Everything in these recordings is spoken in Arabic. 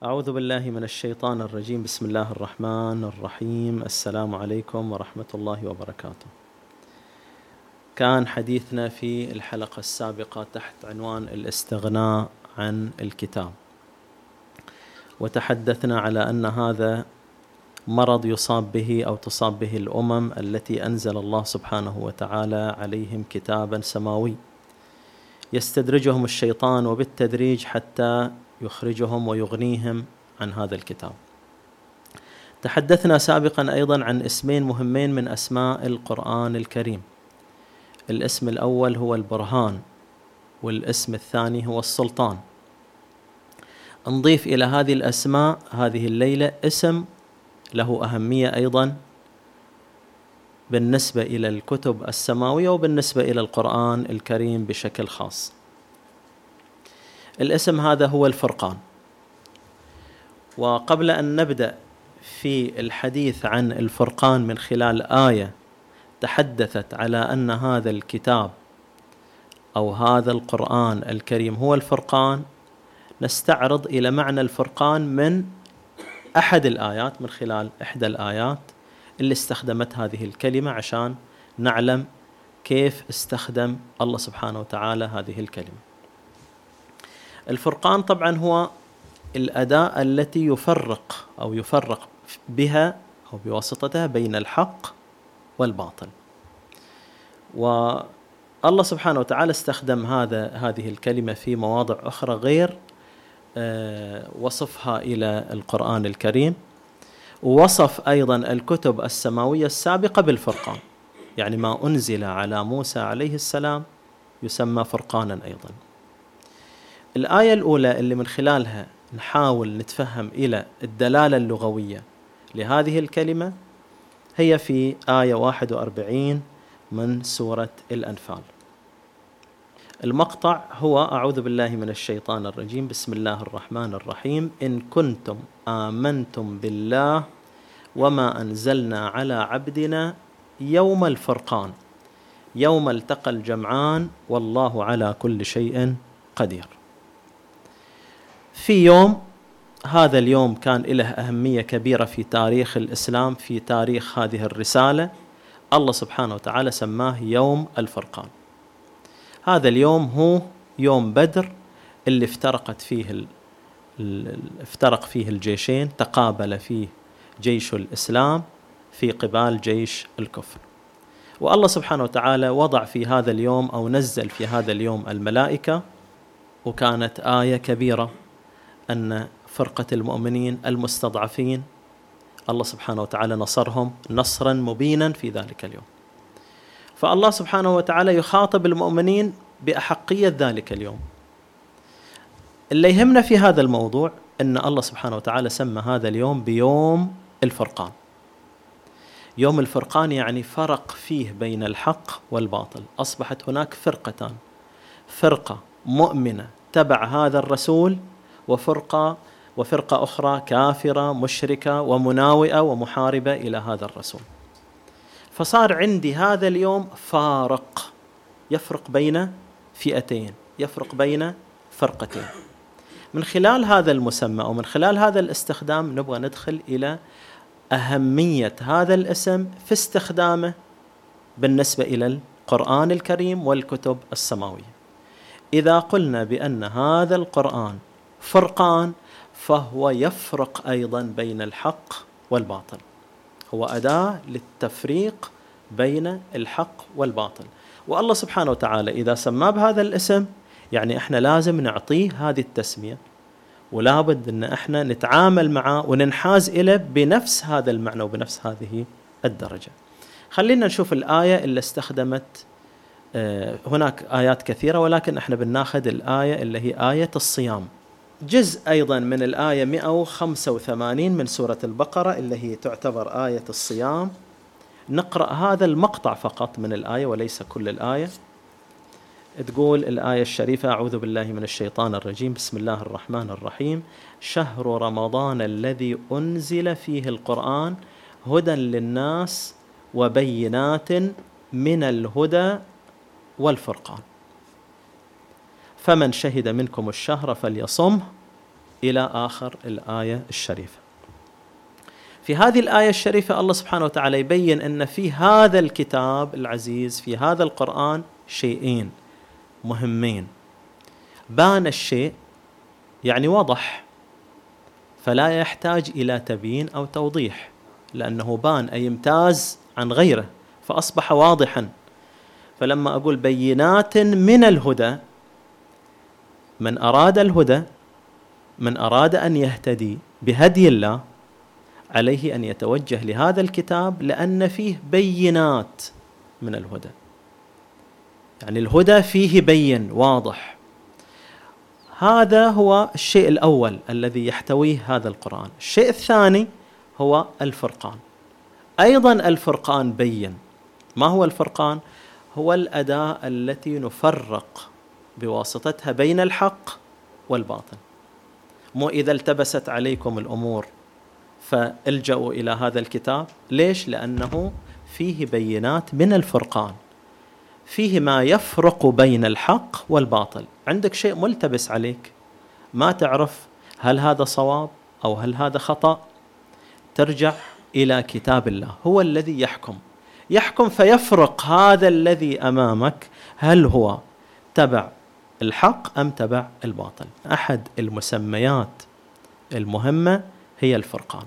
أعوذ بالله من الشيطان الرجيم. بسم الله الرحمن الرحيم. السلام عليكم ورحمة الله وبركاته. كان حديثنا في الحلقة السابقة تحت عنوان الاستغناء عن الكتاب. وتحدثنا على أن هذا مرض يصاب به أو تصاب به الأمم التي أنزل الله سبحانه وتعالى عليهم كتابا سماوي يستدرجهم الشيطان وبالتدريج حتى يخرجهم ويغنيهم عن هذا الكتاب. تحدثنا سابقا أيضا عن اسمين مهمين من أسماء القرآن الكريم. الاسم الأول هو البرهان والاسم الثاني هو السلطان. نضيف إلى هذه الأسماء هذه الليلة اسم له أهمية أيضا بالنسبة إلى الكتب السماوية وبالنسبة إلى القرآن الكريم بشكل خاص. الاسم هذا هو الفرقان. وقبل أن نبدأ في الحديث عن الفرقان من خلال آية تحدثت على أن هذا الكتاب أو هذا القرآن الكريم هو الفرقان نستعرض إلى معنى الفرقان من أحد الآيات من خلال إحدى الآيات اللي استخدمت هذه الكلمة عشان نعلم كيف استخدم الله سبحانه وتعالى هذه الكلمة. الفرقان طبعا هو الأداة التي يفرق أو يفرق بها أو بواسطتها بين الحق والباطل. والله سبحانه وتعالى استخدم هذا هذه الكلمة في مواضع أخرى غير آه، وصفها إلى القرآن الكريم. ووصف أيضا الكتب السماوية السابقة بالفرقان. يعني ما أنزل على موسى عليه السلام يسمى فرقانا أيضا. الآية الأولى اللي من خلالها نحاول نتفهم إلى الدلالة اللغوية لهذه الكلمة هي في آية 41 من سورة الأنفال. المقطع هو أعوذ بالله من الشيطان الرجيم. بسم الله الرحمن الرحيم. إن كنتم آمنتم بالله وما أنزلنا على عبدنا يوم الفرقان. يوم التقى الجمعان. والله على كل شيء قدير. في يوم هذا اليوم كان له أهمية كبيرة في تاريخ الإسلام في تاريخ هذه الرسالة. الله سبحانه وتعالى سماه يوم الفرقان. هذا اليوم هو يوم بدر اللي افترقت فيه افترق فيه الجيشين تقابل فيه جيش الإسلام في قبال جيش الكفر. والله سبحانه وتعالى وضع في هذا اليوم أو نزل في هذا اليوم الملائكة وكانت آية كبيرة. أن فرقة المؤمنين المستضعفين الله سبحانه وتعالى نصرهم نصرا مبينا في ذلك اليوم. فالله سبحانه وتعالى يخاطب المؤمنين بأحقية ذلك اليوم. اللي يهمنا في هذا الموضوع أن الله سبحانه وتعالى سمى هذا اليوم بيوم الفرقان. يوم الفرقان يعني فرق فيه بين الحق والباطل، أصبحت هناك فرقتان. فرقة مؤمنة تبع هذا الرسول وفرقة وفرقة أخرى كافرة مشركة ومناوئة ومحاربة إلى هذا الرسول. فصار عندي هذا اليوم فارق. يفرق بين فئتين يفرق بين فرقتين. من خلال هذا المسمى أو من خلال هذا الاستخدام نبغى ندخل إلى أهمية هذا الاسم في استخدامه بالنسبة إلى القرآن الكريم والكتب السماوية. إذا قلنا بأن هذا القرآن فرقان فهو يفرق أيضا بين الحق والباطل. هو أداة للتفريق بين الحق والباطل. والله سبحانه وتعالى إذا سماه بهذا الاسم يعني إحنا لازم نعطيه هذه التسمية. ولا بد إن إحنا نتعامل معه وننحاز إليه بنفس هذا المعنى وبنفس هذه الدرجة. خلينا نشوف الآية اللي استخدمت آه، هناك آيات كثيرة ولكن إحنا بناخذ الآية اللي هي آية الصيام. جزء أيضا من الآية 185 من سورة البقرة اللي هي تعتبر آية الصيام. نقرأ هذا المقطع فقط من الآية وليس كل الآية. تقول الآية الشريفة أعوذ بالله من الشيطان الرجيم. بسم الله الرحمن الرحيم. شهر رمضان الذي أنزل فيه القرآن هدى للناس وبينات من الهدى والفرقان. فمن شهد منكم الشهر فليصمه إلى آخر الآية الشريفة. في هذه الآية الشريفة الله سبحانه وتعالى يبين أن في هذا الكتاب العزيز في هذا القرآن شيئين مهمين. بان الشيء يعني وضح فلا يحتاج إلى تبيين أو توضيح لأنه بان أي امتاز عن غيره فأصبح واضحا فلما أقول بينات من الهدى من أراد الهدى من أراد أن يهتدي بهدي الله عليه أن يتوجه لهذا الكتاب لأن فيه بينات من الهدى. يعني الهدى فيه بين واضح. هذا هو الشيء الأول الذي يحتويه هذا القرآن. الشيء الثاني هو الفرقان. أيضا الفرقان بين. ما هو الفرقان؟ هو الأداة التي نفرق بواسطتها بين الحق والباطل. مو إذا التبست عليكم الأمور فالجأوا إلى هذا الكتاب. ليش؟ لأنه فيه بينات من الفرقان. فيه ما يفرق بين الحق والباطل. عندك شيء ملتبس عليك. ما تعرف هل هذا صواب أو هل هذا خطأ. ترجع إلى كتاب الله. هو الذي يحكم. يحكم فيفرق هذا الذي أمامك. هل هو تبع الحق أم تبع الباطل أحد المسميات المهمة هي الفرقان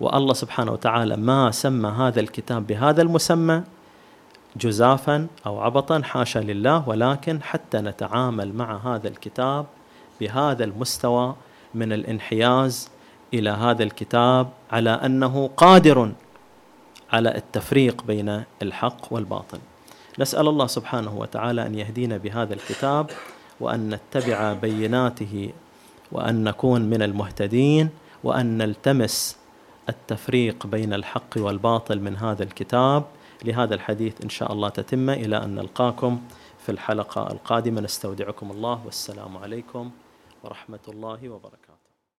والله سبحانه وتعالى ما سمى هذا الكتاب بهذا المسمى جزافا أو عبطا حاشا لله ولكن حتى نتعامل مع هذا الكتاب بهذا المستوى من الانحياز إلى هذا الكتاب على أنه قادر على التفريق بين الحق والباطل. نسأل الله سبحانه وتعالى أن يهدينا بهذا الكتاب وأن نتبع بيناته وأن نكون من المهتدين وأن نلتمس التفريق بين الحق والباطل من هذا الكتاب. لهذا الحديث إن شاء الله تتمه إلى أن نلقاكم في الحلقة القادمة. نستودعكم الله. والسلام عليكم ورحمة الله وبركاته.